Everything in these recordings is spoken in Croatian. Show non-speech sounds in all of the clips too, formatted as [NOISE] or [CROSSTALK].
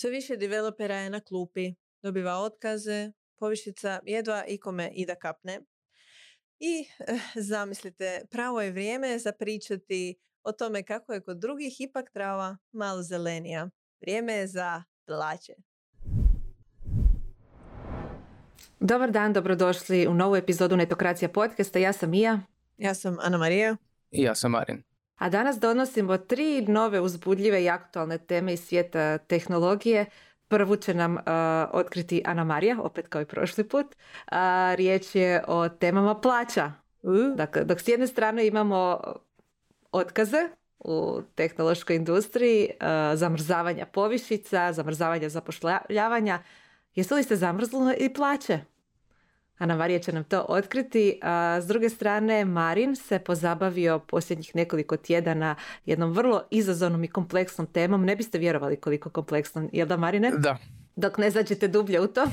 Sve više developera je na klupi, dobiva otkaze, povišica jedva ikome i da kapne. I eh, zamislite, pravo je vrijeme za pričati o tome kako je kod drugih ipak trava malo zelenija. Vrijeme je za plaće. Dobar dan, dobrodošli u novu epizodu Netokracija podcasta. Ja sam Mija. Ja sam Ana Marija. I ja sam Marin. A danas donosimo tri nove uzbudljive i aktualne teme iz svijeta tehnologije. Prvu će nam uh, otkriti Ana Marija, opet kao i prošli put. Uh, riječ je o temama plaća. Dakle, dok s jedne strane imamo otkaze u tehnološkoj industriji, uh, zamrzavanja povišica, zamrzavanja zapošljavanja, jesu li ste zamrznuli i plaće? Ana Marija će nam to otkriti. A s druge strane, Marin se pozabavio posljednjih nekoliko tjedana jednom vrlo izazovnom i kompleksnom temom. Ne biste vjerovali koliko kompleksnom. Jel da, Marine? Da. Dok ne zađete dublje u to.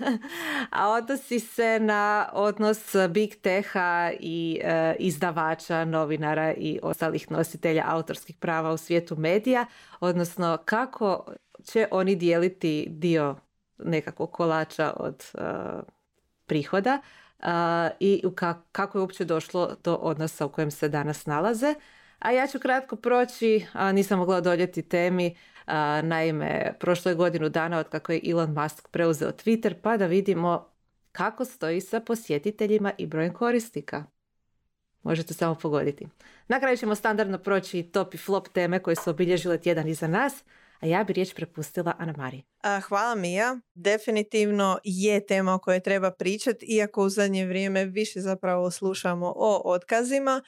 [LAUGHS] A odnosi se na odnos Big Teha i e, izdavača, novinara i ostalih nositelja autorskih prava u svijetu medija. Odnosno, kako će oni dijeliti dio nekakvog kolača od e, prihoda i kako je uopće došlo do odnosa u kojem se danas nalaze. A ja ću kratko proći, a nisam mogla odoljeti temi, naime, prošlo je godinu dana od kako je Elon Musk preuzeo Twitter, pa da vidimo kako stoji sa posjetiteljima i brojem korisnika. Možete samo pogoditi. Na kraju ćemo standardno proći top i flop teme koje su obilježile tjedan iza nas, a ja bi riječ prepustila Ana Mari. Hvala Mija. Definitivno je tema o kojoj treba pričati, iako u zadnje vrijeme više zapravo slušamo o otkazima.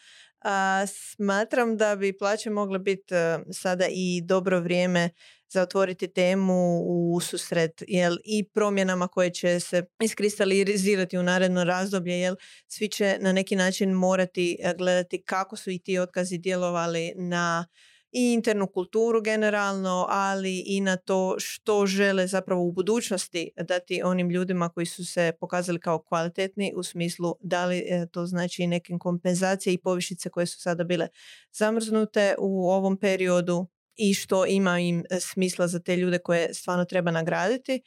A, smatram da bi plaće mogle biti e, sada i dobro vrijeme za otvoriti temu u susret jel, i promjenama koje će se iskristalizirati u naredno razdoblje jel svi će na neki način morati e, gledati kako su i ti otkazi djelovali na i internu kulturu generalno, ali i na to što žele zapravo u budućnosti dati onim ljudima koji su se pokazali kao kvalitetni u smislu da li e, to znači neke kompenzacije i povišice koje su sada bile zamrznute u ovom periodu i što ima im e, smisla za te ljude koje stvarno treba nagraditi.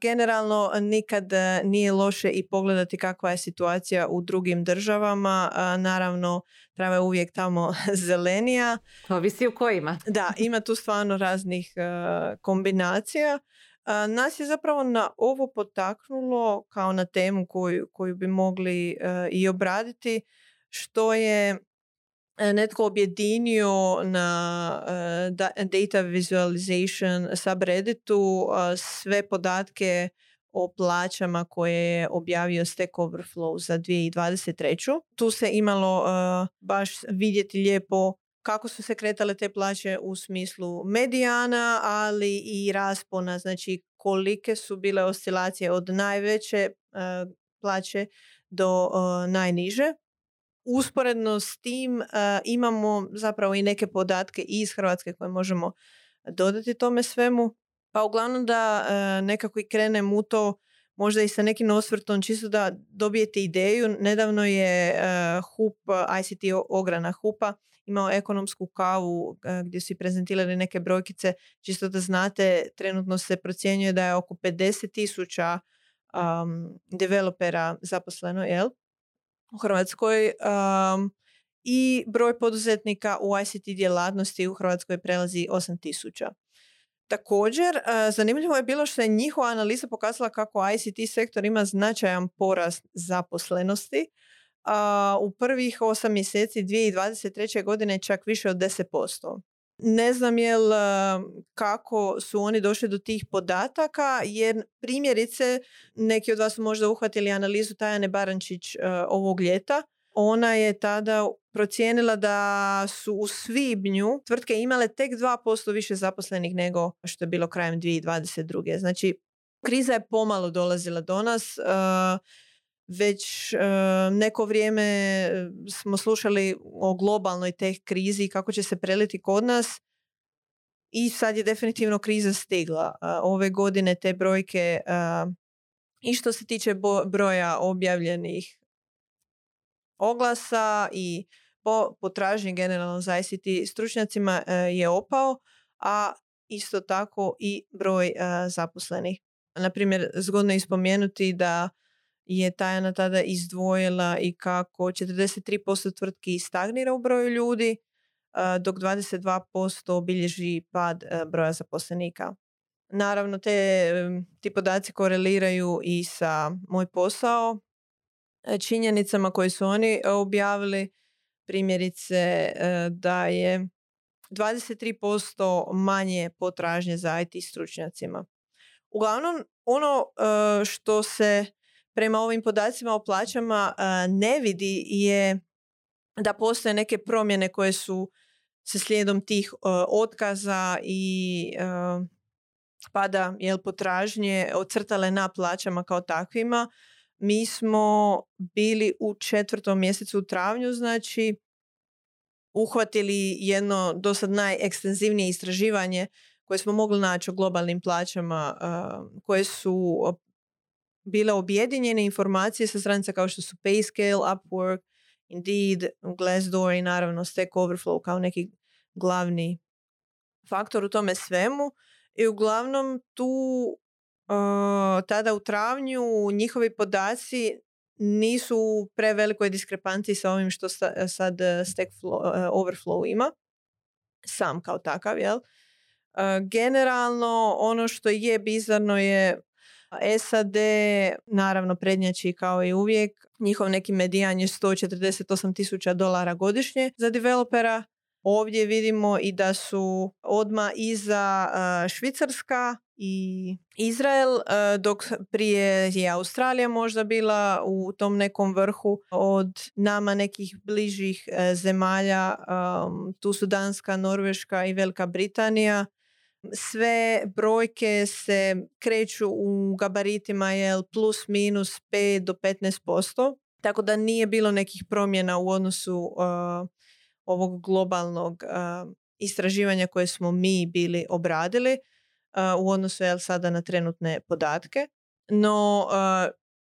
Generalno nikad e, nije loše i pogledati kakva je situacija u drugim državama. Naravno, trava je uvijek tamo [LAUGHS] zelenija. Ovisi u kojima. [LAUGHS] Da, ima tu stvarno raznih e, kombinacija. Nas je zapravo na ovo potaknulo kao na temu koju, koju bi mogli e, i obraditi, što je netko objedinio na e, data visualization subredditu sve podatke o plaćama koje je objavio Stack Overflow za 2023. Tu se imalo e, baš vidjeti lijepo kako su se kretale te plaće u smislu medijana, ali i raspona, znači kolike su bile oscilacije od najveće plaće do najniže usporedno s tim imamo zapravo i neke podatke iz Hrvatske koje možemo dodati tome svemu. Pa uglavnom da nekako i krenem u to možda i sa nekim osvrtom čisto da dobijete ideju. Nedavno je HUP, ICT ograna HUPA imao ekonomsku kavu gdje su i prezentirali neke brojkice. Čisto da znate, trenutno se procjenjuje da je oko 50 tisuća um, developera zaposleno, jel? U Hrvatskoj um, i broj poduzetnika u ICT djelatnosti u Hrvatskoj prelazi 8000. Također, uh, zanimljivo je bilo što je njihova analiza pokazala kako ICT sektor ima značajan porast zaposlenosti. U prvih 8 mjeseci 2023. godine čak više od 10%. Ne znam jel kako su oni došli do tih podataka jer primjerice neki od vas su možda uhvatili analizu Tajane Barančić ovog ljeta. Ona je tada procijenila da su u svibnju tvrtke imale tek 2% više zaposlenih nego što je bilo krajem 2022. Znači kriza je pomalo dolazila do nas već neko vrijeme smo slušali o globalnoj teh krizi i kako će se preliti kod nas i sad je definitivno kriza stigla. ove godine te brojke i što se tiče broja objavljenih oglasa i po potražnji generalno za ICT stručnjacima je opao, a isto tako i broj zaposlenih. Naprimjer, zgodno je ispomenuti da je Tajana tada izdvojila i kako 43% tvrtki stagnira u broju ljudi, dok 22% obilježi pad broja zaposlenika. Naravno, te, ti podaci koreliraju i sa moj posao, e, činjenicama koje su oni objavili, primjerice e, da je 23% manje potražnje za IT stručnjacima. Uglavnom, ono e, što se prema ovim podacima o plaćama ne vidi je da postoje neke promjene koje su se slijedom tih otkaza i pada jel, potražnje ocrtale na plaćama kao takvima. Mi smo bili u četvrtom mjesecu u travnju, znači uhvatili jedno do sad najekstenzivnije istraživanje koje smo mogli naći o globalnim plaćama koje su bile objedinjene informacije sa stranica kao što su Payscale, Upwork, Indeed, Glassdoor i naravno Stack Overflow kao neki glavni faktor u tome svemu. I uglavnom tu uh, tada u travnju njihovi podaci nisu u prevelikoj diskrepanciji sa ovim što sad Stack Overflow ima. Sam kao takav, jel? generalno ono što je bizarno je SAD naravno prednjači kao i uvijek. Njihov neki medijan je 148 tisuća dolara godišnje za developera. Ovdje vidimo i da su odma iza Švicarska i Izrael, dok prije je Australija možda bila u tom nekom vrhu od nama nekih bližih e, zemalja. Tu su Danska, Norveška i Velika Britanija sve brojke se kreću u gabaritima jel plus minus 5 do 15%. Tako da nije bilo nekih promjena u odnosu uh, ovog globalnog uh, istraživanja koje smo mi bili obradili uh, u odnosu jel, sada na trenutne podatke. No,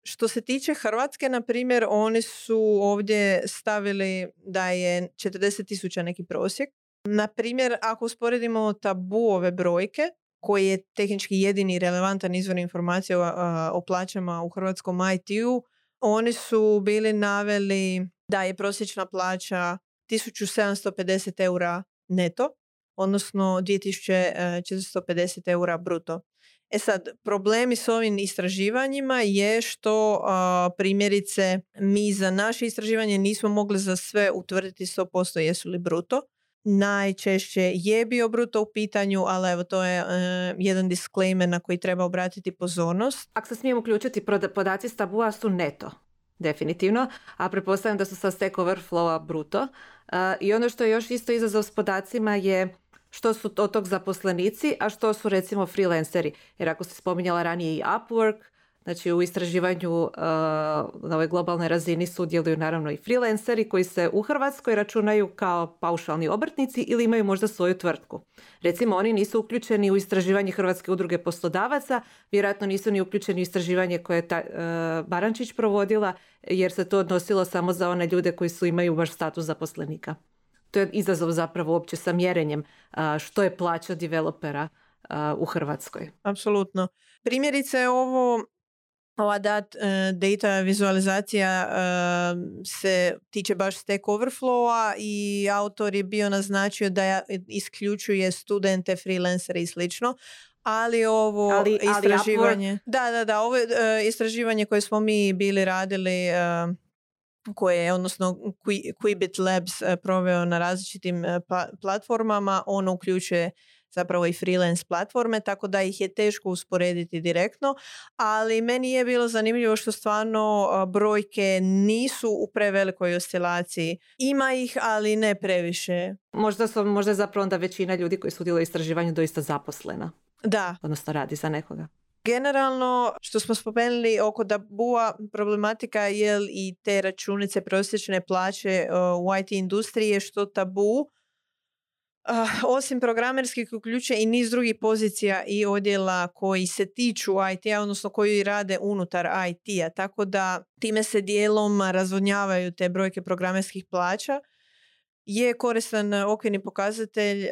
što se tiče Hrvatske, na primjer, oni su ovdje stavili da je 40 tisuća neki prosjek na primjer, ako usporedimo tabuove brojke, koji je tehnički jedini relevantan izvor informacija o, o plaćama u hrvatskom IT-u, oni su bili naveli da je prosječna plaća 1750 eura neto, odnosno 2450 eura bruto. E sad, problemi s ovim istraživanjima je što primjerice mi za naše istraživanje nismo mogli za sve utvrditi 100% jesu li bruto, najčešće je bio bruto u pitanju, ali evo to je uh, jedan disclaimer na koji treba obratiti pozornost. Ako se smijem uključiti, podaci s tabua su neto, definitivno, a pretpostavljam da su sa Stack Overflowa bruto. Uh, I ono što je još isto izazov s podacima je što su od tog zaposlenici, a što su recimo freelanceri. Jer ako se spominjala ranije i Upwork, Znači u istraživanju uh, na ovoj globalnoj razini sudjeluju naravno i freelanceri koji se u Hrvatskoj računaju kao paušalni obrtnici ili imaju možda svoju tvrtku. Recimo oni nisu uključeni u istraživanje Hrvatske udruge poslodavaca, vjerojatno nisu ni uključeni u istraživanje koje je ta, uh, Barančić provodila jer se to odnosilo samo za one ljude koji su imaju baš status zaposlenika. To je izazov zapravo uopće sa mjerenjem uh, što je plaća developera u Hrvatskoj. Apsolutno. Primjerice ovo ova dat, uh, data vizualizacija uh, se tiče baš Stack Overflowa i autor je bio naznačio da isključuje studente, freelancere i slično. Ali ovo ali, istraživanje... Ali da, da, da. Ovo uh, istraživanje koje smo mi bili radili koje je, odnosno Quibit Labs proveo na različitim platformama, ono uključuje zapravo i freelance platforme, tako da ih je teško usporediti direktno, ali meni je bilo zanimljivo što stvarno brojke nisu u prevelikoj oscilaciji. Ima ih, ali ne previše. Možda, su, možda je zapravo onda većina ljudi koji sudjeluju u istraživanju doista zaposlena. Da. Odnosno radi za nekoga. Generalno, što smo spomenuli oko da bua problematika je i te računice prosječne plaće u IT industriji je što tabu osim programerskih uključuje i niz drugih pozicija i odjela koji se tiču IT-a, odnosno koji rade unutar IT-a, tako da time se dijelom razvodnjavaju te brojke programerskih plaća. je koristan okvirni pokazatelj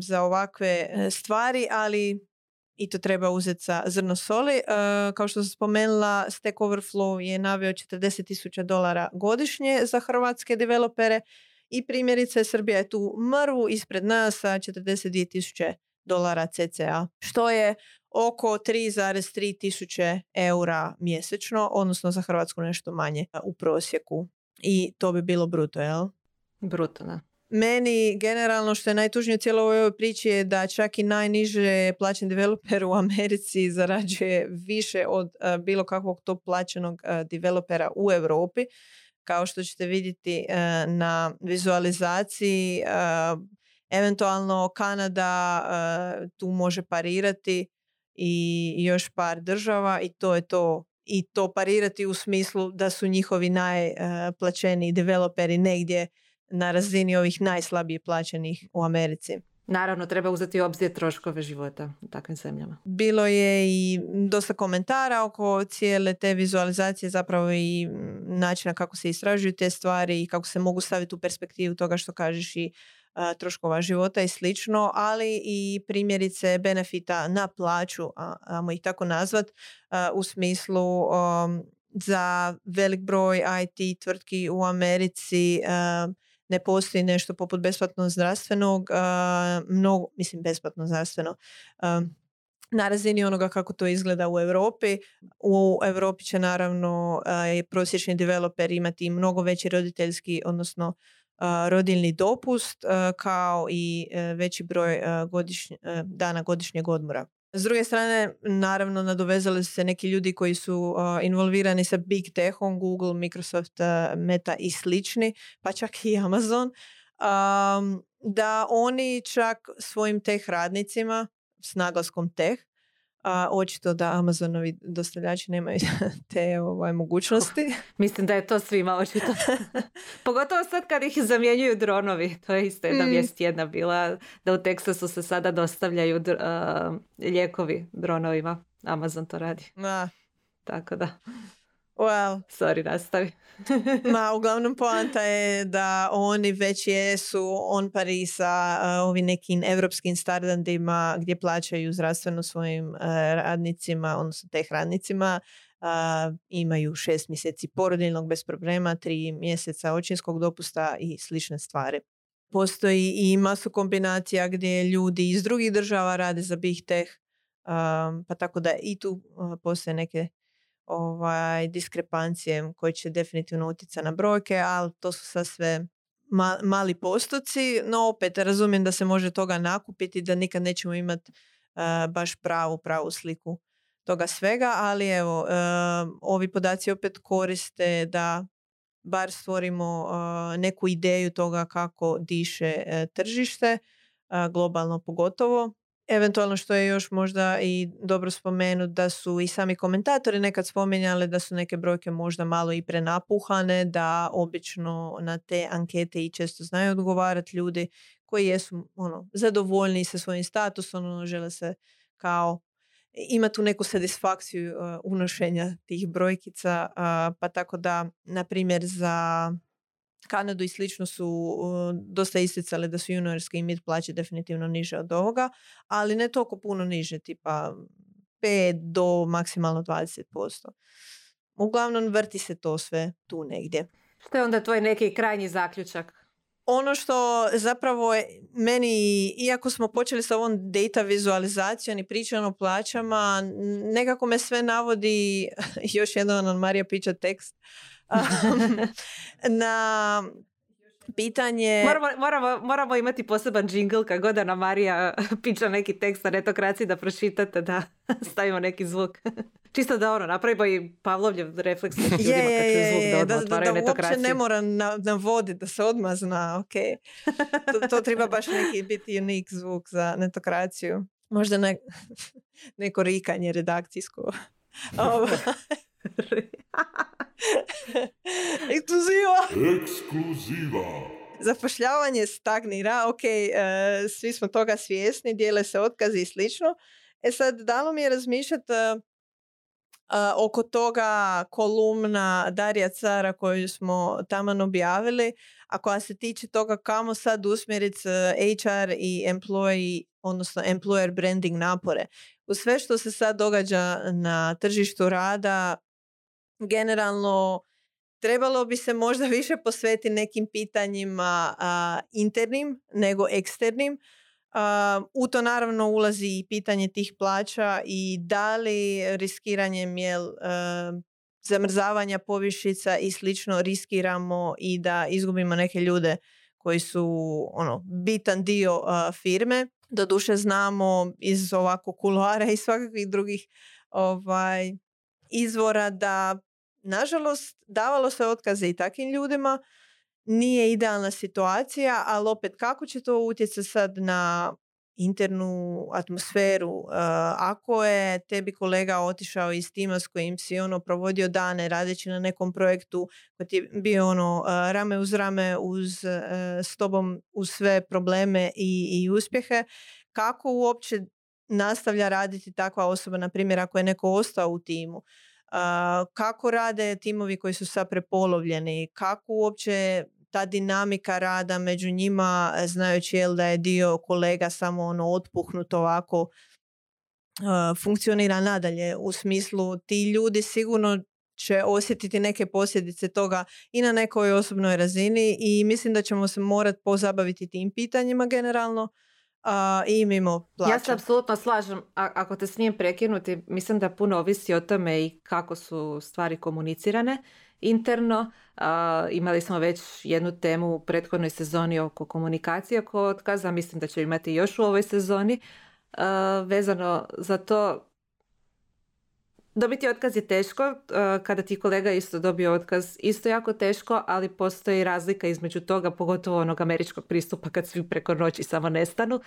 za ovakve stvari, ali i to treba uzeti sa zrno soli. kao što sam spomenula, Stack Overflow je naveo 40.000 dolara godišnje za hrvatske developere i primjerice Srbija je tu mrvu ispred nas sa 42.000 dolara CCA, što je oko 3,3 tisuće eura mjesečno, odnosno za Hrvatsku nešto manje u prosjeku. I to bi bilo bruto, jel? Bruto, da. Meni generalno što je najtužnije u cijeloj ovoj priči je da čak i najniže plaćen developer u Americi zarađuje više od bilo kakvog top plaćenog developera u Europi. Kao što ćete vidjeti na vizualizaciji, eventualno Kanada tu može parirati i još par država i to je to i to parirati u smislu da su njihovi najplaćeniji developeri negdje na razini ovih najslabije plaćenih u Americi. Naravno, treba uzeti u obzir troškove života u takvim zemljama. Bilo je i dosta komentara oko cijele te vizualizacije, zapravo i načina kako se istražuju te stvari i kako se mogu staviti u perspektivu toga što kažeš i troškova života i slično, ali i primjerice benefita na plaću, ajmo ih tako nazvat, u smislu za velik broj IT tvrtki u Americi ne postoji nešto poput besplatnog zdravstvenog, mnogo, mislim besplatno zdravstveno, na razini onoga kako to izgleda u Europi. U Europi će naravno prosječni developer imati mnogo veći roditeljski, odnosno rodiljni dopust kao i e, veći broj e, dana godišnjeg odmora. S druge strane, naravno, nadovezali su se neki ljudi koji su involvirani sa Big Techom, Google, Microsoft, Meta i slični, pa čak i Amazon, da oni čak svojim teh radnicima, s naglaskom teh, a očito da Amazonovi dostavljači nemaju [LAUGHS] te ovaj, mogućnosti. Mislim da je to svima očito. [LAUGHS] Pogotovo sad kad ih zamjenjuju dronovi. To je isto jedna mm. vijest jedna bila da u Teksasu se sada dostavljaju uh, lijekovi dronovima. Amazon to radi. Da. Tako da. Well, sorry, nastavi. [LAUGHS] Ma, uglavnom poanta je da oni već jesu on pari sa uh, ovim nekim evropskim standardima gdje plaćaju zdravstveno svojim uh, radnicima, odnosno teh radnicima. Uh, imaju šest mjeseci porodiljnog bez problema, tri mjeseca očinskog dopusta i slične stvari. Postoji i masu kombinacija gdje ljudi iz drugih država rade za bih teh, um, pa tako da i tu postoje neke ovaj, diskrepancije koje će definitivno utjecati na brojke, ali to su sad sve mali postoci, no opet razumijem da se može toga nakupiti, da nikad nećemo imati baš pravu, pravu sliku toga svega, ali evo, ovi podaci opet koriste da bar stvorimo neku ideju toga kako diše tržište, globalno pogotovo Eventualno što je još možda i dobro spomenuti da su i sami komentatori nekad spominjali da su neke brojke možda malo i prenapuhane, da obično na te ankete i često znaju odgovarati ljudi koji jesu ono, zadovoljni sa svojim statusom, ono, žele se kao ima tu neku satisfakciju uh, unošenja tih brojkica, pa tako da, na primjer, za Kanadu i slično su dosta isticali da su juniorske i mid plaće definitivno niže od ovoga, ali ne toliko puno niže, tipa 5 do maksimalno 20%. Uglavnom vrti se to sve tu negdje. Što je onda tvoj neki krajnji zaključak? Ono što zapravo je meni, iako smo počeli sa ovom data vizualizacijom i pričom o plaćama, nekako me sve navodi, [LAUGHS] još jedan od Marija pića tekst, [LAUGHS] na pitanje... Moramo, moramo, moramo imati poseban džingl kad god Ana Marija [LAUGHS] pića neki tekst na netokraciji da pročitate da [LAUGHS] stavimo neki zvuk. Čisto da ono, napravimo i Pavlovljev refleks s ljudima je, kad čuju zvuk da, da, da, da, uopće ne mora navoditi, da se odmah zna, ok. To, to treba baš neki biti unik zvuk za netokraciju. Možda ne, neko rikanje redakcijsko. [LAUGHS] Ekskluziva! Ekskluziva! Zapošljavanje stagnira, ok, uh, svi smo toga svjesni, dijele se otkazi i slično. E sad, dalo mi je razmišljati uh, oko toga kolumna Darija Cara koju smo tamo objavili, a koja se tiče toga kamo sad usmjeriti HR i employee, odnosno employer branding napore. U sve što se sad događa na tržištu rada, generalno trebalo bi se možda [LAUGHS] više posvetiti nekim pitanjima internim nego eksternim. u to naravno ulazi i pitanje tih plaća i da li riskiranjem jel, zamrzavanja povišica i slično riskiramo i da izgubimo neke ljude koji su ono bitan dio firme. Doduše znamo iz ovako kuloara i svakakvih drugih ovaj, izvora da nažalost davalo se otkaze i takvim ljudima. Nije idealna situacija, ali opet kako će to utjecati sad na internu atmosferu. Uh, ako je tebi kolega otišao iz tima s kojim si ono provodio dane radeći na nekom projektu koji ti bio ono uh, rame uz rame uz, uh, s tobom uz sve probleme i, i uspjehe, kako uopće nastavlja raditi takva osoba, na primjer ako je neko ostao u timu, kako rade timovi koji su sad prepolovljeni, kako uopće ta dinamika rada među njima, e, znajući jel da je dio kolega samo ono otpuhnut ovako, funkcionira nadalje. U smislu ti ljudi sigurno će osjetiti neke posljedice toga i na nekoj osobnoj razini i mislim da ćemo se morati pozabaviti tim pitanjima generalno i mimo plaća. Ja se apsolutno slažem. A, ako te smijem prekinuti, mislim da puno ovisi o tome i kako su stvari komunicirane interno. imali smo već jednu temu u prethodnoj sezoni oko komunikacije oko otkaza. Mislim da će imati još u ovoj sezoni. vezano za to Dobiti otkaz je teško, e, kada ti kolega isto dobio otkaz, isto jako teško, ali postoji razlika između toga, pogotovo onog američkog pristupa kad svi preko noći samo nestanu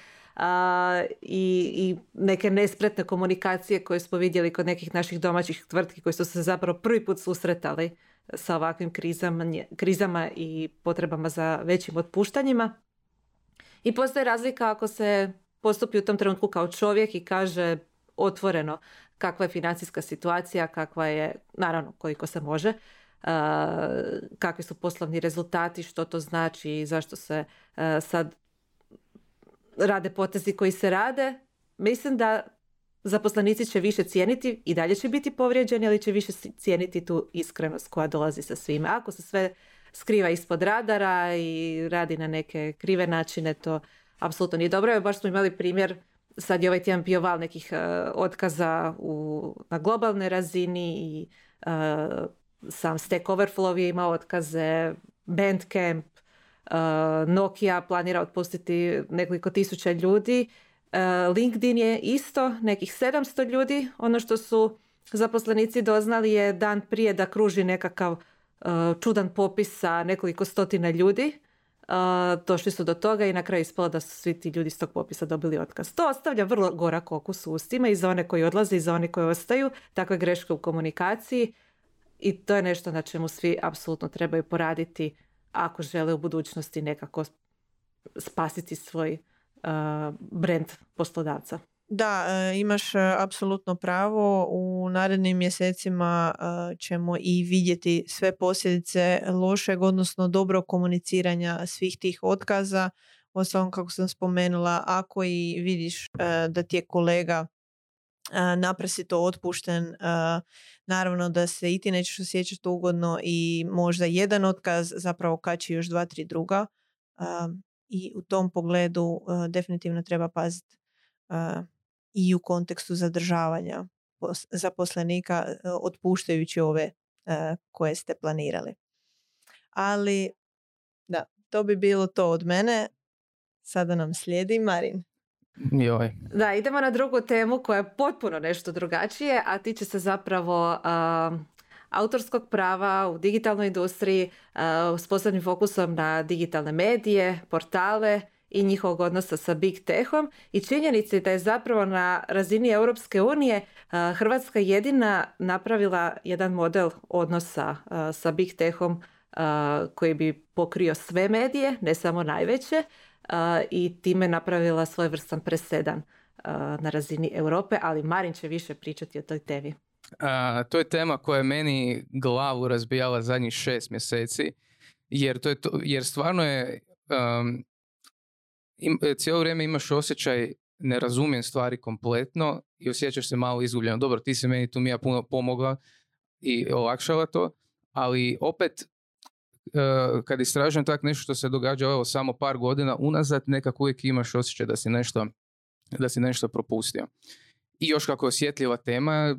i, i neke nespretne komunikacije koje smo vidjeli kod nekih naših domaćih tvrtki koji su se zapravo prvi put susretali sa ovakvim krizama, krizama i potrebama za većim otpuštanjima. I postoji razlika ako se postupi u tom trenutku kao čovjek i kaže otvoreno kakva je financijska situacija, kakva je, naravno koliko se može, kakvi su poslovni rezultati, što to znači i zašto se sad rade potezi koji se rade. Mislim da zaposlenici će više cijeniti i dalje će biti povrijeđeni, ali će više cijeniti tu iskrenost koja dolazi sa svime. Ako se sve skriva ispod radara i radi na neke krive načine, to apsolutno nije dobro. Baš smo imali primjer sad je ovaj tjedan bio val nekih uh, otkaza u, na globalnoj razini i uh, sam Stack Overflow je imao otkaze, Bandcamp, uh, Nokia planira otpustiti nekoliko tisuća ljudi, LinkedIn je isto nekih 700 ljudi. Ono što su zaposlenici doznali je dan prije da kruži nekakav čudan popis sa nekoliko stotina ljudi došli su do toga i na kraju ispalo da su svi ti ljudi s tog popisa dobili otkaz. To ostavlja vrlo gorak okus u ustima i za one koji odlaze i za one koji ostaju. Takve greške u komunikaciji i to je nešto na čemu svi apsolutno trebaju poraditi ako žele u budućnosti nekako spasiti svoj uh, brand poslodavca. Da, e, imaš e, apsolutno pravo. U narednim mjesecima e, ćemo i vidjeti sve posljedice lošeg, odnosno dobro komuniciranja svih tih otkaza. Ostalom, kako sam spomenula, ako i vidiš da ti je kolega naprasito otpušten, naravno da se i ti nećeš osjećati ugodno i možda jedan otkaz zapravo kači još dva, tri druga. I u tom pogledu definitivno treba paziti i u kontekstu zadržavanja zaposlenika e, otpuštajući ove e, koje ste planirali. Ali da, to bi bilo to od mene. Sada nam slijedi Marin. Joj. Da, idemo na drugu temu koja je potpuno nešto drugačije, a tiče se zapravo autorskog prava u digitalnoj industriji s posebnim fokusom na digitalne medije, portale i njihovog odnosa sa Big Techom i činjenici da je zapravo na razini Europske unije Hrvatska jedina napravila jedan model odnosa sa Big Techom koji bi pokrio sve medije, ne samo najveće i time napravila svojevrstan presedan na razini Europe, ali Marin će više pričati o toj temi. to je tema koja je meni glavu razbijala zadnjih šest mjeseci, jer, to je to, jer stvarno je, um, im, cijelo vrijeme imaš osjećaj ne razumijem stvari kompletno i osjećaš se malo izgubljeno. Dobro, ti se meni tu mi ja puno pomogla i olakšala to, ali opet uh, kad istražujem tak nešto što se događa evo, samo par godina unazad, nekako uvijek imaš osjećaj da si nešto, da si nešto propustio. I još kako je osjetljiva tema,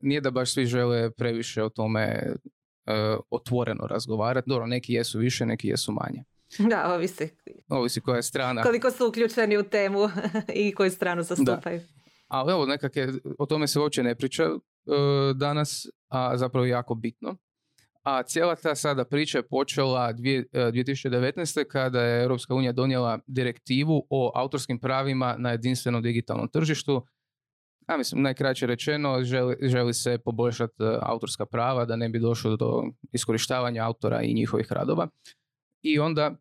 nije da baš svi žele previše o tome uh, otvoreno razgovarati. Dobro, neki jesu više, neki jesu manje. [LAUGHS] Da, ovisi. Ovisi koja je strana. Koliko su uključeni u temu [LAUGHS] i koju stranu zastupaju. Da. Ali evo, nekak je, o tome se uopće ne priča uh, danas, a zapravo jako bitno. A cijela ta sada priča je počela dvije, 2019. kada je Europska unija donijela direktivu o autorskim pravima na jedinstvenom digitalnom tržištu ja mislim, najkraće rečeno, želi, želi se poboljšati e, autorska prava da ne bi došlo do iskorištavanja autora i njihovih radova. I onda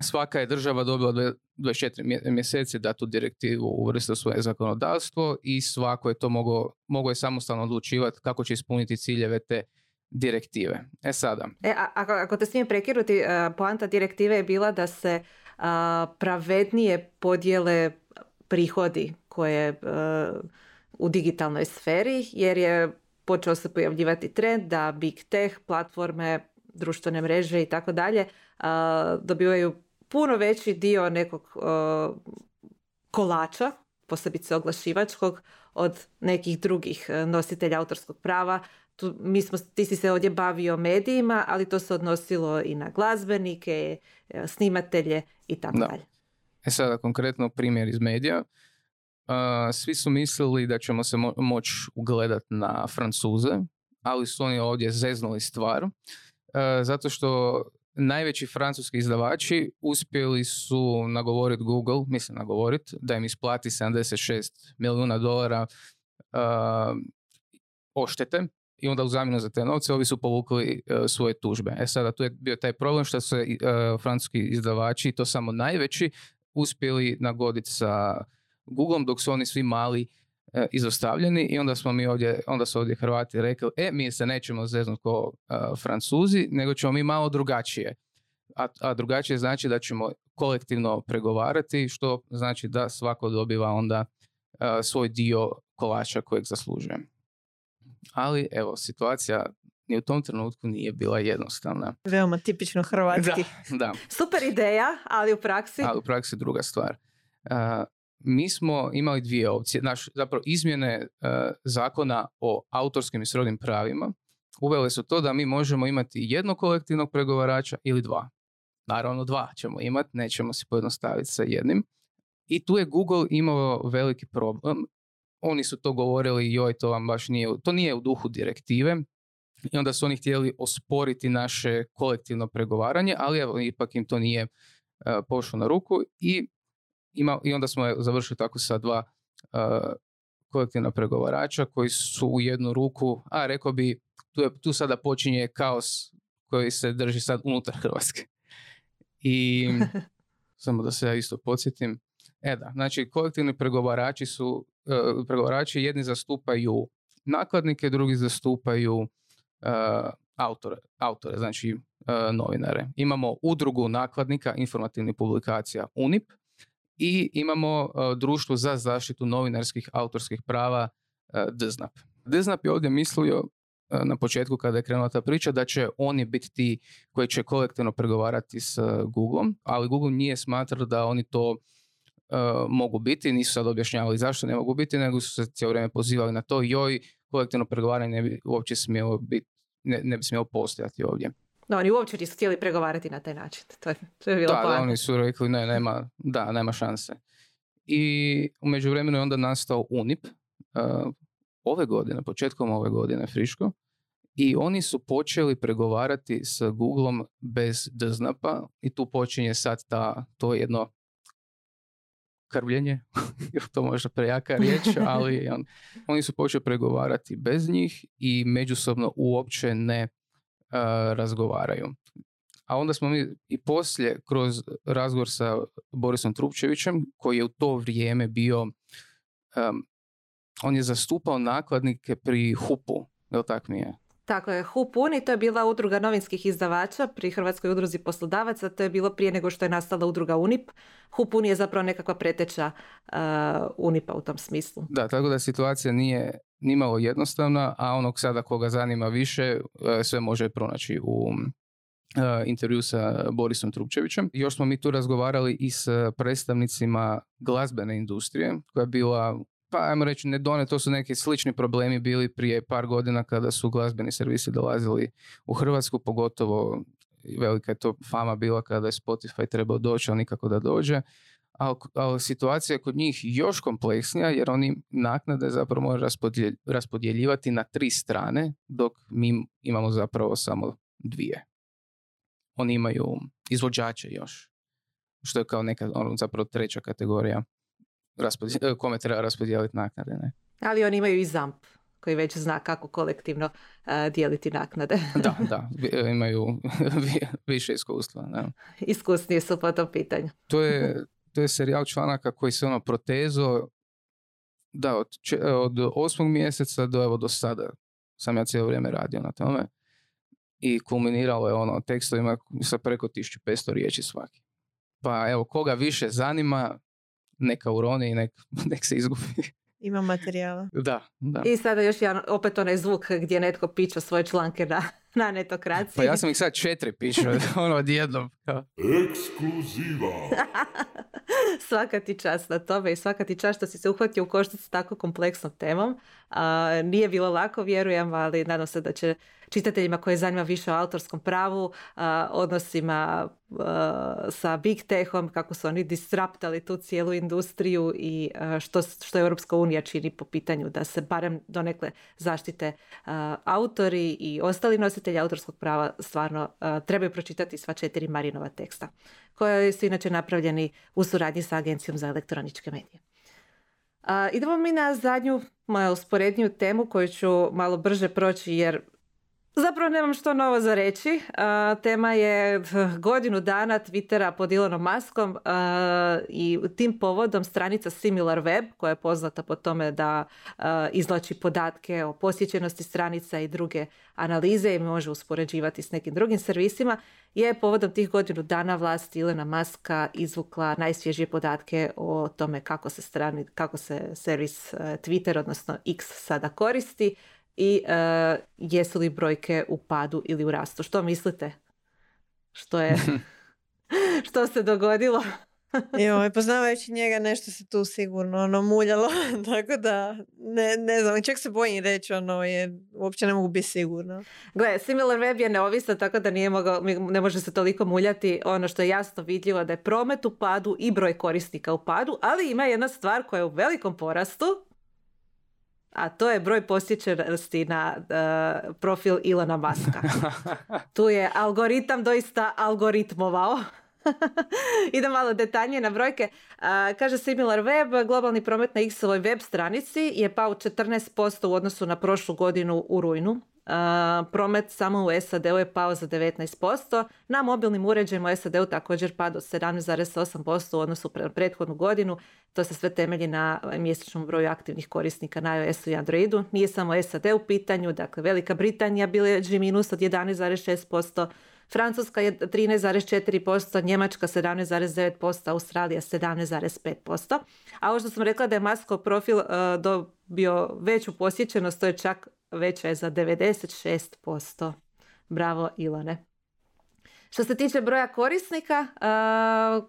svaka je država dobila 24 mjeseci da tu direktivu uvrsti u svoje zakonodavstvo i svako je to mogao, mogao je samostalno odlučivati kako će ispuniti ciljeve te direktive. E sada. E, ako, ako te smijem prekinuti, e, poanta direktive je bila da se pravednije podijele prihodi koje e, u digitalnoj sferi jer je počeo se pojavljivati trend da big tech, platforme, društvene mreže i tako dalje dobivaju puno veći dio nekog kolača, posebice oglašivačkog, od nekih drugih e, nositelja autorskog prava. Tu, mi smo, ti si se ovdje bavio medijima, ali to se odnosilo i na glazbenike, e, snimatelje i tako dalje. E sada konkretno primjer iz medija svi su mislili da ćemo se mo- moći ugledat na Francuze, ali su oni ovdje zeznuli stvar, zato što najveći francuski izdavači uspjeli su nagovoriti Google, mislim nagovoriti, da im isplati 76 milijuna dolara oštete i onda u zamjenu za te novce ovi su povukli uh, svoje tužbe. E sada tu je bio taj problem što su uh, francuski izdavači, to samo najveći, uspjeli nagoditi sa Googlom dok su oni svi mali izostavljeni i onda smo mi ovdje, onda su ovdje Hrvati rekli, e, mi se nećemo zeznuti kao e, Francuzi, nego ćemo mi malo drugačije. A, a drugačije znači da ćemo kolektivno pregovarati, što znači da svako dobiva onda e, svoj dio kolača kojeg zaslužuje. Ali evo, situacija ni u tom trenutku nije bila jednostavna. Veoma tipično hrvatski. Da, da. [LAUGHS] Super ideja, ali u praksi? Ali u praksi druga stvar mi smo imali dvije opcije. Naš, zapravo izmjene uh, zakona o autorskim i srodnim pravima uvele su to da mi možemo imati jednog kolektivnog pregovarača ili dva. Naravno dva ćemo imati, nećemo si pojednostaviti sa jednim. I tu je Google imao veliki problem. Oni su to govorili, joj, to vam baš nije, to nije u duhu direktive. I onda su oni htjeli osporiti naše kolektivno pregovaranje, ali evo, ipak im to nije uh, pošlo na ruku i ima, i onda smo završili tako sa dva uh, kolektivna pregovarača koji su u jednu ruku, a rekao bi, tu, je, tu sada počinje kaos koji se drži sad unutar Hrvatske. I [LAUGHS] samo da se ja isto podsjetim. E da, znači kolektivni pregovarači su, uh, pregovarači jedni zastupaju nakladnike, drugi zastupaju uh, autore, autore, znači uh, novinare. Imamo udrugu nakladnika informativnih publikacija UNIP, i imamo uh, društvo za zaštitu novinarskih autorskih prava uh, DZNAP. DZNAP je ovdje mislio e, na početku kada je krenula ta priča da će oni biti ti koji će kolektivno pregovarati s Googlom, ali Google nije smatrao da oni to mogu biti, nisu sad objašnjavali zašto ne mogu biti, nego su se cijelo vrijeme pozivali na to, joj, kolektivno pregovaranje ne bi uopće smjelo biti, ne, ne bi smjelo postojati ovdje. No, oni uopće nisu htjeli pregovarati na taj način. To je, to je bilo da, da, oni su rekli ne, nema, da, nema šanse. I u međuvremenu je onda nastao UNIP uh, ove godine, početkom ove godine, friško. I oni su počeli pregovarati s Googlom bez dznapa i tu počinje sad ta, to jedno krvljenje, [LAUGHS] to možda prejaka riječ, [LAUGHS] ali on, oni su počeli pregovarati bez njih i međusobno uopće ne razgovaraju. A onda smo mi i poslije kroz razgovor sa Borisom Trupčevićem, koji je u to vrijeme bio on je zastupao nakladnike pri HUP-u, jel tak mi je? Tako je, HUP Uni, to je bila udruga novinskih izdavača pri Hrvatskoj udruzi poslodavaca, to je bilo prije nego što je nastala udruga UNIP. HUP Uni je zapravo nekakva preteča uh, UNIPA u tom smislu. Da, tako da situacija nije nimalo jednostavna, a onog sada koga zanima više, uh, sve može pronaći u uh, intervju sa Borisom Trupčevićem. Još smo mi tu razgovarali i s predstavnicima glazbene industrije, koja je bila pa ajmo reći ne done, to su neki slični problemi bili prije par godina kada su glazbeni servisi dolazili u Hrvatsku, pogotovo velika je to fama bila kada je Spotify trebao doći, ali nikako da dođe. Ali, ali situacija je kod njih još kompleksnija jer oni naknade zapravo moraju raspodjeljivati na tri strane dok mi imamo zapravo samo dvije. Oni imaju izvođače još, što je kao neka ono, zapravo treća kategorija raspodij- kome treba raspodijeliti naknade. Ne? Ali oni imaju i ZAMP koji već zna kako kolektivno uh, dijeliti naknade. [LAUGHS] da, da, [LAUGHS] imaju [LAUGHS] više iskustva. Ne? Iskusnije su po tom pitanju. to, je, to je serijal članaka koji se ono protezo da, od, od osmog mjeseca do evo do sada sam ja cijelo vrijeme radio na tome i kulminiralo je ono tekstovima sa preko 1500 riječi svaki. Pa evo, koga više zanima, neka uroni i nek, [LAUGHS] nek se izgubi. Ima materijala. Da, da. I sada još jedan, opet onaj zvuk gdje netko piče svoje članke na, na netokraciji. Pa ja sam ih sad četiri pišao, [LAUGHS] ono odjednom. Ekskluziva. [LAUGHS] svaka ti čast na tome i svaka ti čast što si se uhvatio u koštac s tako kompleksnom temom. A, nije bilo lako, vjerujem, ali nadam se da će čitateljima koje zanima više o autorskom pravu, odnosima sa big techom, kako su oni disruptali tu cijelu industriju i što, što Europska unija čini po pitanju da se barem donekle zaštite autori i ostali nositelji autorskog prava stvarno trebaju pročitati sva četiri Marinova teksta, koje su inače napravljeni u suradnji sa Agencijom za elektroničke medije. idemo mi na zadnju, moju usporedniju temu koju ću malo brže proći jer Zapravo nemam što novo za reći. tema je godinu dana Twittera pod Elonom Maskom i tim povodom stranica SimilarWeb koja je poznata po tome da izlači podatke o posjećenosti stranica i druge analize i može uspoređivati s nekim drugim servisima je povodom tih godinu dana vlast Ilona Maska izvukla najsvježije podatke o tome kako se, strani, kako se servis Twitter, odnosno X sada koristi i uh, jesu li brojke u padu ili u rastu. Što mislite? Što je [LAUGHS] što se dogodilo? [LAUGHS] Joj, poznavajući njega nešto se tu sigurno ono muljalo, [LAUGHS] tako da ne, ne znam, čak se bojim reći ono jer uopće ne mogu biti sigurno. Gle, SimilarWeb je neovisno tako da nije mogao, ne može se toliko muljati. Ono što je jasno vidljivo da je promet u padu i broj korisnika u padu, ali ima jedna stvar koja je u velikom porastu, a to je broj posjećenosti na uh, profil Ilona Maska. [LAUGHS] tu je algoritam doista algoritmovao. [LAUGHS] Idem malo detaljnije na brojke. Uh, kaže SimilarWeb, globalni promet na X-ovoj web stranici je pao 14% u odnosu na prošlu godinu u rujnu promet samo u SAD-u je pao za 19%. Na mobilnim uređajima u SAD-u također pad od 17,8% u odnosu na prethodnu godinu. To se sve temelji na mjesečnom broju aktivnih korisnika na iOS-u i Androidu. Nije samo SAD u pitanju, dakle Velika Britanija bilježi minus od 11,6%, Francuska je 13,4%, Njemačka 17,9%, Australija 17,5%. A ovo što sam rekla da je Maskov profil uh, dobio veću posjećenost, to je čak veća je za 96%. Bravo Ilone. Što se tiče broja korisnika,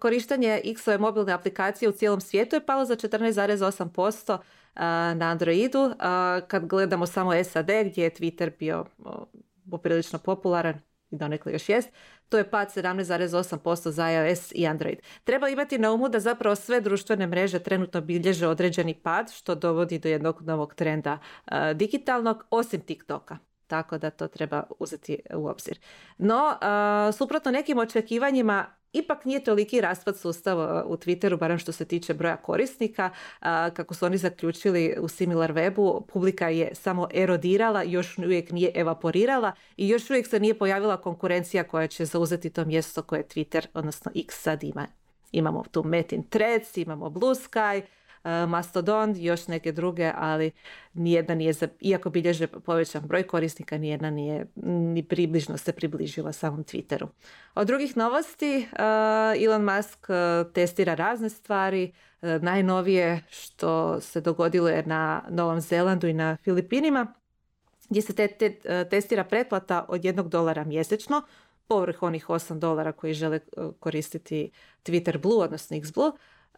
korištenje X-ove mobilne aplikacije u cijelom svijetu je palo za 14,8% na Androidu. Kad gledamo samo SAD gdje je Twitter bio poprilično popularan, i donekle još jest, to je pad 17,8% za iOS i Android. Treba imati na umu da zapravo sve društvene mreže trenutno bilježe određeni pad, što dovodi do jednog novog trenda digitalnog, osim TikToka tako da to treba uzeti u obzir. No, suprotno nekim očekivanjima, ipak nije toliki raspad sustava u Twitteru, barem što se tiče broja korisnika. Kako su oni zaključili u SimilarWebu, publika je samo erodirala, još uvijek nije evaporirala i još uvijek se nije pojavila konkurencija koja će zauzeti to mjesto koje Twitter, odnosno X sad ima. Imamo tu Metin Threads, imamo Blue Sky, Mastodon, još neke druge, ali nijedna nije, iako bilježe povećan broj korisnika, nijedna nije ni približno se približila samom Twitteru. Od drugih novosti, Elon Musk testira razne stvari, najnovije što se dogodilo je na Novom Zelandu i na Filipinima, gdje se te, te, testira pretplata od jednog dolara mjesečno, povrh onih 8 dolara koji žele koristiti Twitter Blue, odnosno Xblue,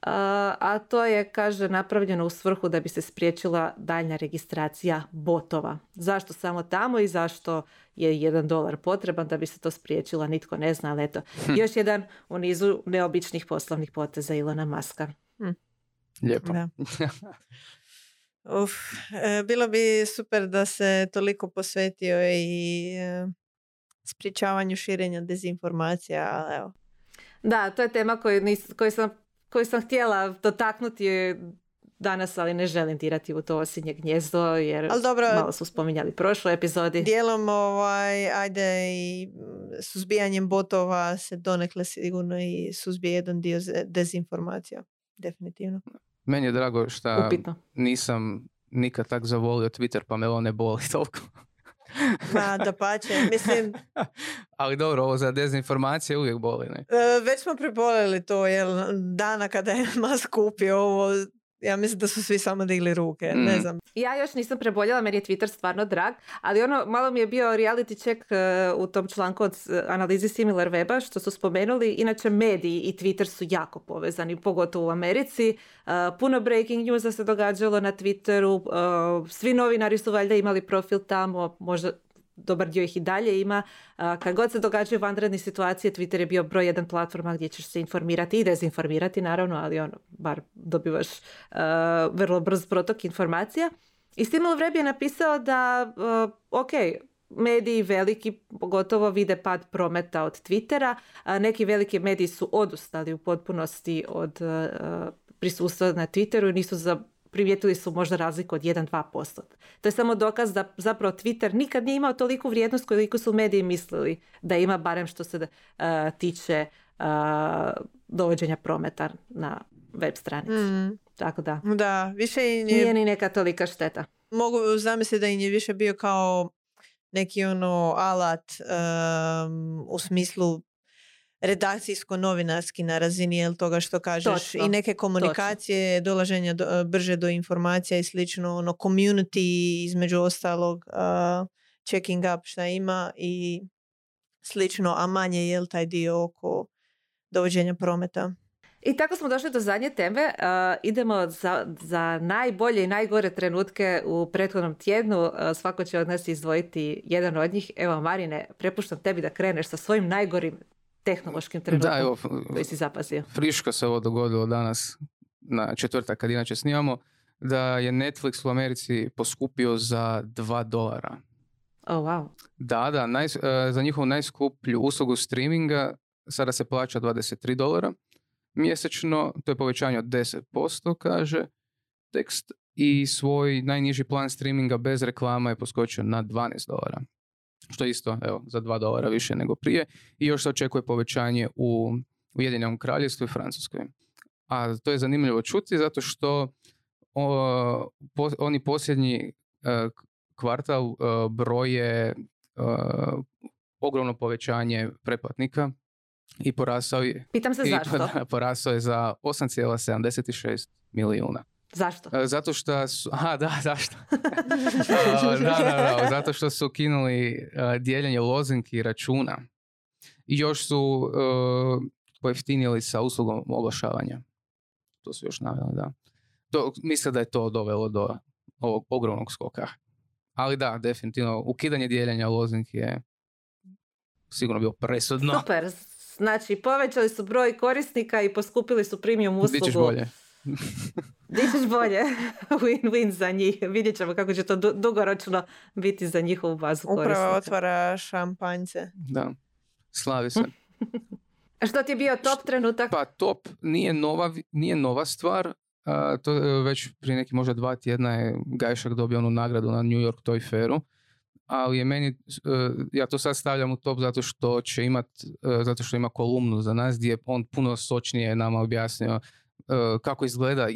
a to je, kaže, napravljeno u svrhu da bi se spriječila daljnja registracija botova. Zašto samo tamo i zašto je jedan dolar potreban da bi se to spriječila, nitko ne zna, ali eto, hm. još jedan u nizu neobičnih poslovnih poteza Ilona Maska. Hm. Lijepo. [LAUGHS] Uf, e, bilo bi super da se toliko posvetio i e, sprječavanju širenja dezinformacija, ali evo. Da, to je tema koju, nis, koju sam koju sam htjela dotaknuti danas, ali ne želim dirati u to osinje gnjezdo, jer ali dobro, malo su spominjali prošloj epizodi. Dijelom, ovaj, ajde, i suzbijanjem botova se donekle sigurno i suzbije jedan dio dezinformacija. Definitivno. Meni je drago što nisam nikad tak zavolio Twitter, pa me ovo ne boli toliko. Ma, da pače, mislim... [LAUGHS] Ali dobro, ovo za dezinformacije uvijek boli, ne? E, već smo prebolili to, jer dana kada je [LAUGHS] Musk kupio ovo, ja mislim da su svi samo digli ruke, ne mm. znam. Ja još nisam preboljela, meni je Twitter stvarno drag, ali ono, malo mi je bio reality check uh, u tom članku od uh, analizi Similar Weba, što su spomenuli, inače mediji i Twitter su jako povezani, pogotovo u Americi. Uh, puno breaking newsa se događalo na Twitteru, svi novinari su valjda imali profil tamo, možda dobar dio ih i dalje ima. Kad god se događaju vanredne situacije, Twitter je bio broj jedan platforma gdje ćeš se informirati i dezinformirati naravno, ali ono, bar dobivaš vrlo brz protok informacija. I Stimul Vreb je napisao da, ok, mediji veliki pogotovo vide pad prometa od Twittera. Neki veliki mediji su odustali u potpunosti od prisustva na Twitteru i nisu za primijetili su možda razliku od 1-2%. To je samo dokaz da zapravo Twitter nikad nije imao toliku vrijednost koliko su mediji mislili da ima, barem što se uh, tiče uh, dovođenja prometa na web stranici. Mm. Tako da. Da, više i nije ni neka tolika šteta. Mogu zamisliti da im je više bio kao neki ono alat um, u smislu redakcijsko-novinarski na razini jel toga što kažeš i neke komunikacije, točno. dolaženja do, e, brže do informacija i slično, ono community između ostalog, uh, checking up šta ima i slično, a manje jel taj dio oko dovođenja prometa. I tako smo došli do zadnje teme. Uh, idemo za, za najbolje i najgore trenutke u prethodnom tjednu. Uh, svako će od nas izdvojiti jedan od njih. Evo Marine, prepuštam tebi da kreneš sa svojim najgorim tehnološkim trenutkom da, evo, koji si zapazio. Friško se ovo dogodilo danas na četvrtak kad inače snimamo da je Netflix u Americi poskupio za 2 dolara. Oh, wow. Da, da, naj, e, za njihovu najskuplju uslugu streaminga sada se plaća 23 dolara mjesečno, to je povećanje od 10%, kaže tekst, i svoj najniži plan streaminga bez reklama je poskočio na 12 dolara što je isto evo, za 2 dolara više nego prije i još se očekuje povećanje u Ujedinjenom kraljevstvu i Francuskoj. A to je zanimljivo čuti zato što o, oni posljednji uh, kvartal uh, broje uh, ogromno povećanje pretplatnika i porasao je... Pitam se zašto? [LAUGHS] porasao je za 8,76 milijuna. Zašto? E, zato što su, [LAUGHS] aha da, [LAUGHS] zašto? [LAUGHS] da, da, da, zato što su kinuli uh, dijeljenje lozinki računa i još su uh, pojeftinili sa uslugom oglašavanja. To su još naveli, da. To, mislim da je to dovelo do ovog ogromnog skoka. Ali da, definitivno, ukidanje dijeljenja lozinki je sigurno bilo presudno. Super, znači povećali su broj korisnika i poskupili su premium uslugu. Bićeš bolje. Dićeš bolje. [LAUGHS] Win-win za njih. Vidjet ćemo kako će to dugoročno biti za njihovu bazu Upravo korisnika. otvara šampanjce. Da. Slavi se. A što ti je bio top trenutak? Pa top nije nova, nije nova stvar. Uh, to je već prije neki možda dva tjedna je Gajšak dobio onu nagradu na New York Toy Fairu. Ali je meni, uh, ja to sad stavljam u top zato što će imat, uh, zato što ima kolumnu za nas gdje on puno sočnije nama objasnio kako izgleda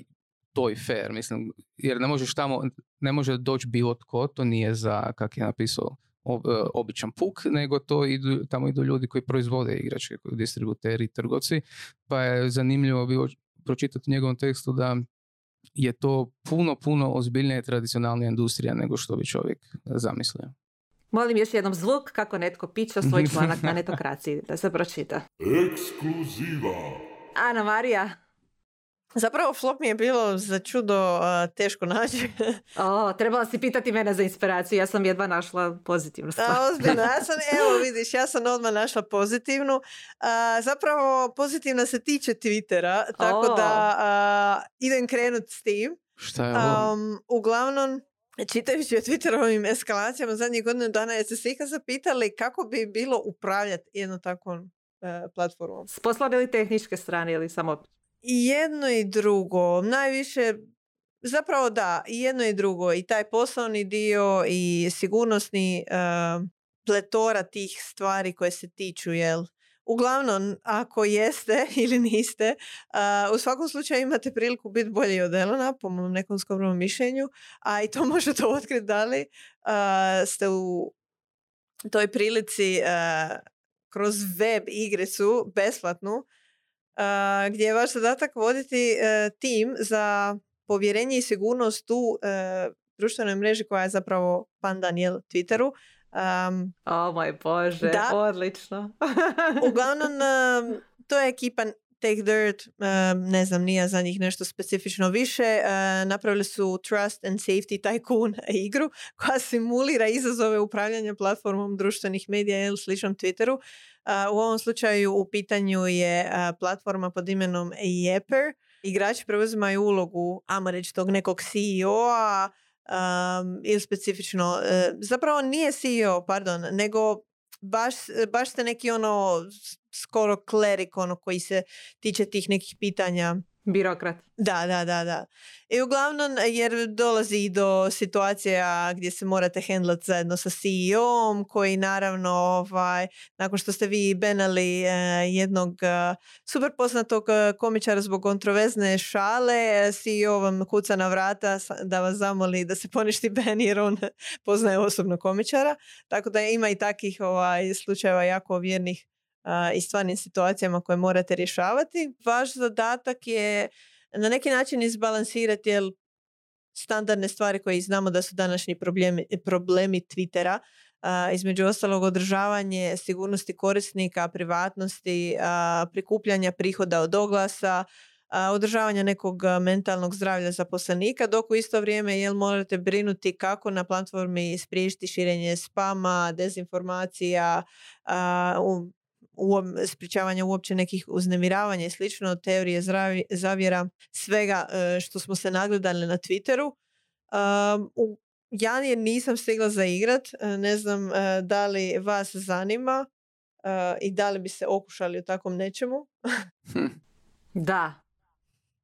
to i fair, mislim, jer ne možeš tamo, ne može doći bilo tko, to nije za, kak je napisao, e, običan puk, nego to idu, tamo idu ljudi koji proizvode igračke, koji distributeri, trgovci, pa je zanimljivo bilo pročitati u njegovom tekstu da je to puno, puno ozbiljnija i tradicionalnija industrija nego što bi čovjek zamislio. Molim još jednom zvuk kako netko pića svoj članak na [LAUGHS] netokraciji da se pročita. Ekskluziva. Ana Marija, Zapravo flop mi je bilo za čudo teško naći. [LAUGHS] o, trebala si pitati mene za inspiraciju, ja sam jedva našla pozitivnu stvar. A, ozbiljno, ja sam, [LAUGHS] evo vidiš, ja sam odmah našla pozitivnu. A, zapravo pozitivna se tiče Twittera, tako O. da a, idem krenut s tim. Šta je ovo? Um, uglavnom, čitajući o Twitterovim eskalacijama zadnjih godinu dana, jeste se ikad zapitali kako bi bilo upravljati jednom takvom e, platformom? S tehničke strane ili samo... I jedno i drugo, najviše, zapravo da, i jedno i drugo, i taj poslovni dio i sigurnosni e, pletora tih stvari koje se tiču, jel? Uglavnom, ako jeste [LAUGHS] ili niste, a, u svakom slučaju imate priliku biti bolji od Elona, po mom nekom skromnom mišljenju, a i to [LAUGHS] možete otkriti da li a, ste u toj prilici a, kroz web igricu besplatnu gdje je vaš zadatak voditi e, tim za povjerenje i sigurnost u e, društvenoj mreži koja je zapravo pandan jel, Twitteru. Um, O moj Bože, Da. odlično. [LAUGHS] uglavnom, um, to je ekipa Take Dirt, um, ne znam, nije za njih nešto specifično više. Uh, napravili su Trust and Safety Tycoon [LAUGHS] igru koja simulira izazove upravljanja platformom društvenih medija ili sličnom Twitteru. U ovom slučaju u pitanju je platforma pod imenom Yepper. Igrači preuzimaju ulogu, ajmo reći, tog nekog CEO-a um, ili specifično, uh, zapravo nije CEO, pardon, nego baš, baš ste neki ono skoro klerik ono koji se tiče tih nekih pitanja Birokrat. da, da, da, da. I uglavnom, jer dolazi do situacija gdje se morate hendlat zajedno sa CEO-om, koji naravno, ovaj, nakon što ste vi benali eh, jednog eh, super poznatog eh, komičara zbog kontroverzne šale, eh, CEO vam kuca na vrata da vas zamoli da se poništi [LAUGHS] ben jer on poznaje osobno komičara. Tako da ima i takih ovaj, slučajeva jako vjernih i stvarnim situacijama koje morate rješavati. Vaš zadatak je na neki način izbalansirati jel, standardne stvari koje znamo da su današnji problemi, problemi Twittera, a, između ostalog održavanje sigurnosti korisnika, privatnosti, a, prikupljanja prihoda od oglasa, a, održavanja nekog mentalnog zdravlja zaposlenika, dok u isto vrijeme jel morate brinuti kako na platformi spriječiti širenje spama, dezinformacija, a, u, sprječavanja uopće nekih uznemiravanja i slično, teorije zravi- zavjera, svega e, što smo se nagledali na Twitteru. Um, u, ja je nisam stigla zaigrat, e, ne znam e, da li vas zanima e, i da li bi se okušali u takvom nečemu. Hm, Da,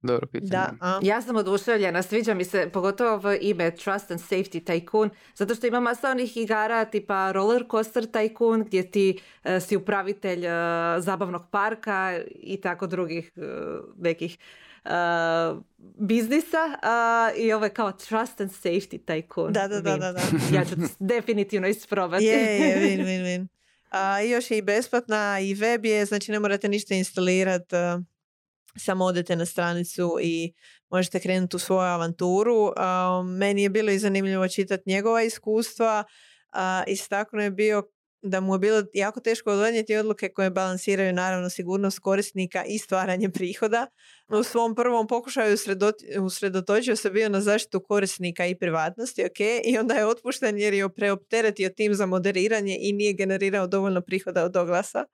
dobro pitanje. Da, a? Ja sam oduševljena, sviđa mi se pogotovo ovo ime Trust and Safety Tycoon, zato što ima masa onih igara tipa Roller Coaster Tycoon gdje ti e, si upravitelj e, zabavnog parka i tako drugih e, nekih e, biznisa i ovo je kao Trust and Safety Tycoon. Da, da, da, da, da. Ja ću [LAUGHS] definitivno isprobati. Je, je, [LAUGHS] win, win, win. A, i još je i besplatna i web je, znači ne morate ništa instalirati, samo odete na stranicu i možete krenuti u svoju avanturu. Meni je bilo i zanimljivo čitati njegova iskustva. Istaknuo je bio da mu je bilo jako teško donijeti odluke koje balansiraju naravno sigurnost korisnika i stvaranje prihoda. U svom prvom pokušaju usredot- usredotočio se bio na zaštitu korisnika i privatnosti, ok, i onda je otpušten jer je preopteretio tim za moderiranje i nije generirao dovoljno prihoda od oglasa.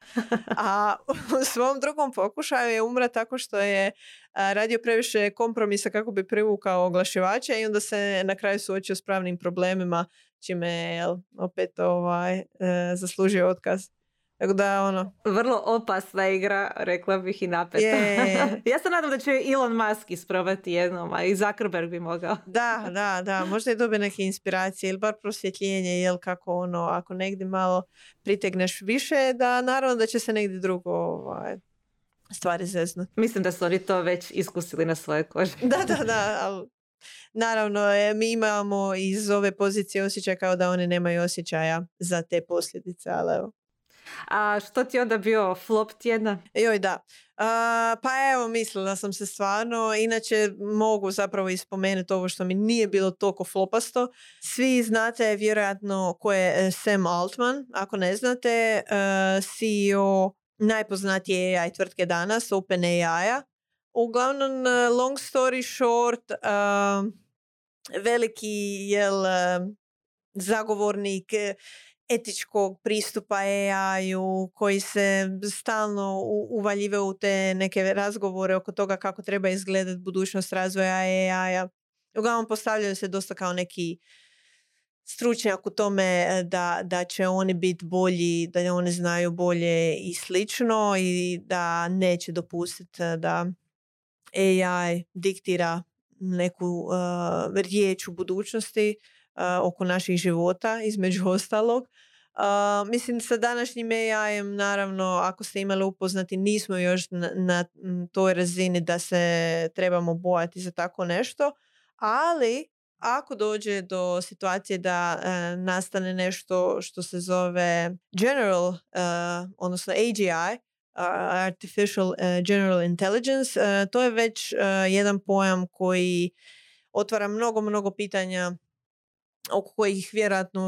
A u svom drugom pokušaju je umra tako što je radio previše kompromisa kako bi privukao oglašivača i onda se na kraju suočio s pravnim problemima čime je jel, opet ovaj, e, zaslužio otkaz. Tako da ono, Vrlo opasna igra, rekla bih i napeta. Je. [LAUGHS] ja se nadam da će Elon Musk isprobati jednom, a i Zuckerberg bi mogao. Da, [LAUGHS] da, da, možda je dobije neke inspiracije ili bar prosvjetljenje, jel kako ono, ako negdje malo pritegneš više, da naravno da će se negdje drugo ovaj, stvari zeznuti. Mislim da su oni to već iskusili na svoje koži. Da, da, da. ali Naravno, e, mi imamo iz ove pozicije osjećaj kao da oni nemaju osjećaja za te posljedice, ali evo. A što ti onda bio flop tjedna? Joj, da. A, pa evo, mislila sam se stvarno. Inače, mogu zapravo ispomenuti ovo što mi nije bilo toliko flopasto. Svi znate vjerojatno ko je e, Sam Altman. Ako ne znate, e, CEO najpoznatije AI tvrtke danas, OpenAI-a. Uglavnom, long story short, veliki jel, zagovornik etičkog pristupa AI-u koji se stalno uvaljive u te neke razgovore oko toga kako treba izgledati budućnost razvoja AI-a. Uglavnom postavljaju se dosta kao neki stručnjak u tome da, da će oni biti bolji, da oni znaju bolje i slično i da neće dopustiti da AI diktira neku uh, riječ u budućnosti oko naših života, između [LAUGHS] ostalog. Uh, mislim sa današnjim AI-em naravno ako ste imali upoznati nismo još na, na toj razini da se trebamo bojati za tako nešto ali ako dođe do situacije da uh, nastane nešto što se zove general uh, odnosno AGI artificial general intelligence to je već jedan pojam koji otvara mnogo mnogo pitanja oko kojih vjerojatno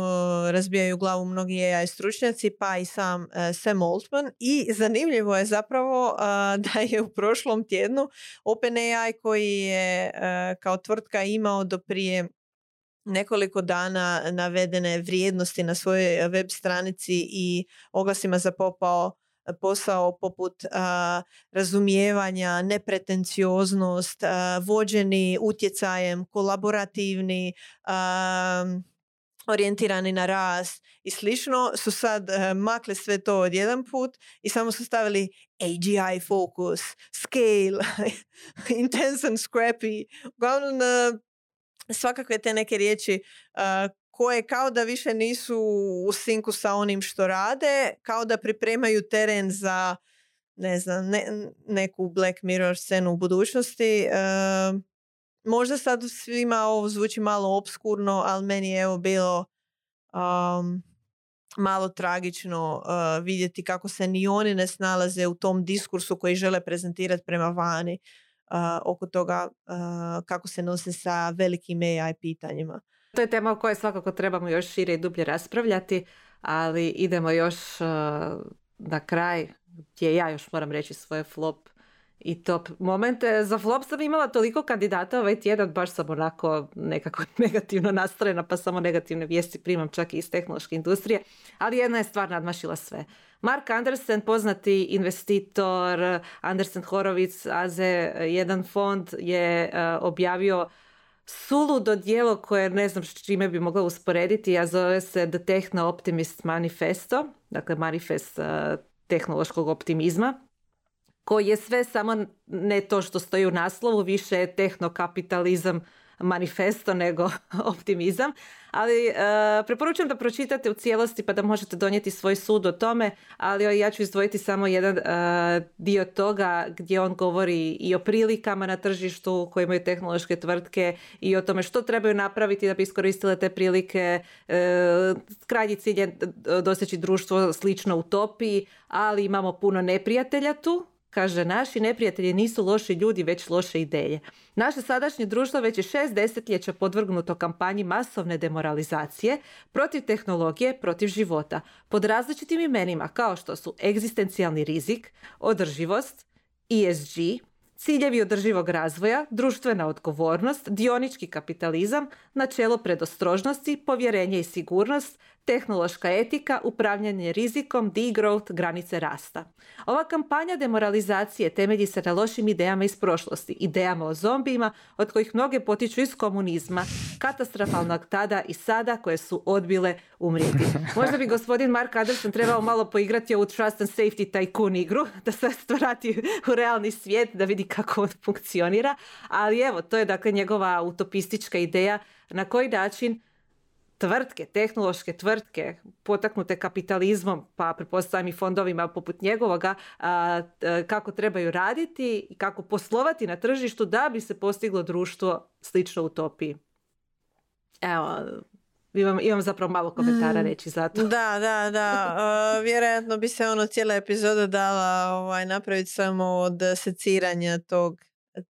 razbijaju glavu mnogi AI stručnjaci, pa i sam e, Sam Altman. I zanimljivo je zapravo [LAUGHS] da je u prošlom tjednu OpenAI koji je e, kao tvrtka imao do prije nekoliko dana navedene vrijednosti na svojoj web stranici i oglasima zapopao posao poput razumijevanja, nepretencioznost, vođeni utjecajem, kolaborativni, orijentirani na rast i slično su sad makli sve to odjedan put i samo su stavili AGI focus, scale, [LAUGHS] intense and scrappy. Uglavnom svakakve te neke riječi koje kao da više nisu u sinku sa onim što rade, kao da pripremaju teren za ne znam, neku Black Mirror scenu u budućnosti. E, možda sad svima ovo zvuči malo obskurno, ali meni je evo bilo um, malo tragično uh, vidjeti kako se ni oni ne snalaze u tom diskursu koji žele prezentirati prema vani uh, oko toga kako se nose sa velikim AI pitanjima. To je tema o kojoj svakako trebamo još šire i dublje raspravljati, ali idemo još uh, na kraj gdje ja još moram reći svoje flop i top momente. Za flop sam imala toliko kandidata ovaj tjedan, baš sam onako nekako [LAUGHS] negativno nastrojena, pa samo negativne vijesti primam čak i iz tehnološke industrije, ali jedna je stvar nadmašila sve. Mark Andersen, poznati investitor, Andersen Horowitz, AZ, jedan fond je uh, objavio suludo dijelo koje ne znam s čime bi mogla usporediti, a zove se The Techno Optimist Manifesto, dakle manifest uh, tehnološkog optimizma, koji je sve samo ne to što stoji u naslovu, više je tehnokapitalizam manifesto nego [LAUGHS] optimizam, ali uh, preporučujem da pročitate u cijelosti pa da možete donijeti svoj sud o tome, ali ja ću izdvojiti samo jedan e, dio toga gdje on govori i o prilikama na tržištu koje imaju tehnološke tvrtke i o tome što trebaju napraviti da bi iskoristile te prilike. Uh, krajnji cilj je doseći društvo slično utopiji, ali imamo puno neprijatelja tu Kaže, naši neprijatelji nisu loši ljudi, već loše ideje. Naše sadašnje društvo već je šest desetljeća podvrgnuto kampanji masovne demoralizacije protiv tehnologije, protiv života, pod različitim imenima kao što su egzistencijalni rizik, održivost, ESG, ciljevi održivog razvoja, društvena odgovornost, dionički kapitalizam, načelo predostrožnosti, povjerenje i sigurnost, tehnološka etika, upravljanje rizikom, degrowth, granice rasta. Ova kampanja demoralizacije temelji se na lošim idejama iz prošlosti, idejama o zombijima od kojih mnoge potiču iz komunizma, katastrofalnog tada i sada koje su odbile umrijeti. [LAUGHS] Možda bi gospodin Mark Anderson trebao malo poigrati ovu Trust and Safety Tycoon igru, [LAUGHS] da se vrati u realni svijet, da vidi kako on funkcionira, ali evo, to je dakle njegova utopistička ideja na koji način tvrtke, tehnološke tvrtke potaknute kapitalizmom, pa pretpostavljam i fondovima poput njegovoga, kako trebaju raditi i kako poslovati na tržištu da bi se postiglo društvo slično utopiji. Evo, imam, imam zapravo malo komentara mm. reći za to. Da, da, da. [LAUGHS] Vjerojatno bi se ono cijela epizoda dala ovaj, napraviti samo od seciranja tog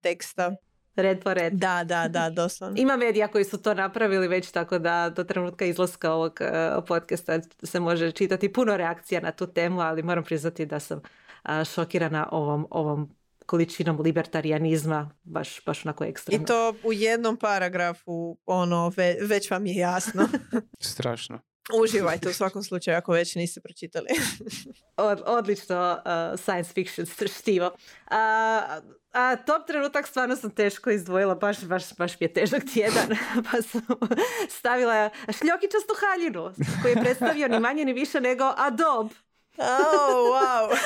teksta. Red po red. Da, da, da, doslovno. Ima medija koji su to napravili već tako da do trenutka izlaska ovog uh, podcasta se može čitati puno reakcija na tu temu, ali moram priznati da sam uh, šokirana ovom, ovom količinom libertarianizma baš, baš onako ekstremno. I to u jednom paragrafu ono već vam je jasno. [LAUGHS] [LAUGHS] Strašno. Uživajte u svakom slučaju ako već niste pročitali. [LAUGHS] Od, odlično uh, science fiction štivo. A, a top trenutak stvarno sam teško izdvojila, baš, baš, baš mi je težak tjedan, [LAUGHS] pa sam stavila šljokičastu haljinu koji je predstavio ni manje ni više nego Adobe. Oh, [LAUGHS] wow.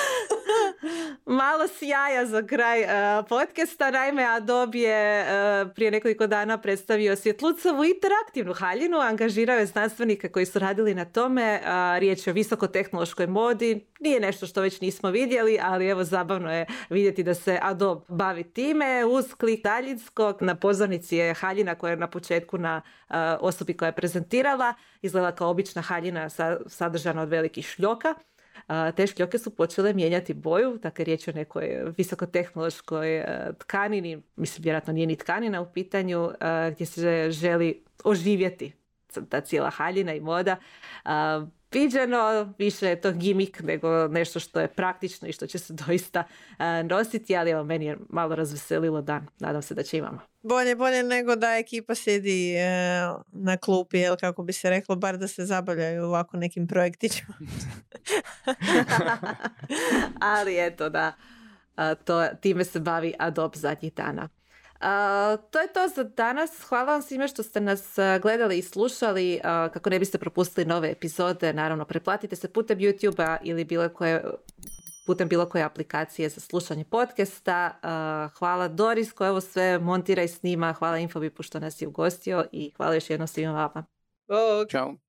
Malo sjaja za kraj uh, podcasta. Naime, Adobe je uh, prije nekoliko dana predstavio svjetlucovu interaktivnu haljinu. Angažirao je znanstvenike koji su radili na tome. Uh, riječ je o visokotehnološkoj modi. Nije nešto što već nismo vidjeli, ali evo zabavno je vidjeti da se Adobe bavi time. Uz klik daljinskog na pozornici je haljina koja je na početku na osobi koja je prezentirala. Izgleda kao obična haljina sadržana od velikih šljoka te šljoke su počele mijenjati boju, dakle riječ je o nekoj visokotehnološkoj e, tkanini, mislim vjerojatno nije ni tkanina u pitanju, e, gdje se želi oživjeti ta cijela haljina i moda. Viđeno, više je to gimik nego nešto što je praktično i što će se doista nositi, ali evo meni je malo razveselilo dan. Nadam se da će imamo. Bolje, bolje nego da ekipa sjedi e, na klupi, jel kako bi se reklo, bar da se zabavljaju ovako nekim projektićima. [LAUGHS] ali eto da, to, time se bavi Adobe zadnjih dana. To je to za danas. Hvala vam svima što ste nas gledali i slušali. kako ne biste propustili nove epizode, naravno preplatite se putem YouTube-a ili bilo koje putem bilo koje aplikacije za slušanje podcasta. hvala Doris koja ovo sve montira i snima. Hvala Infobipu što nas je ugostio i hvala još jednom svima vama. Ćao.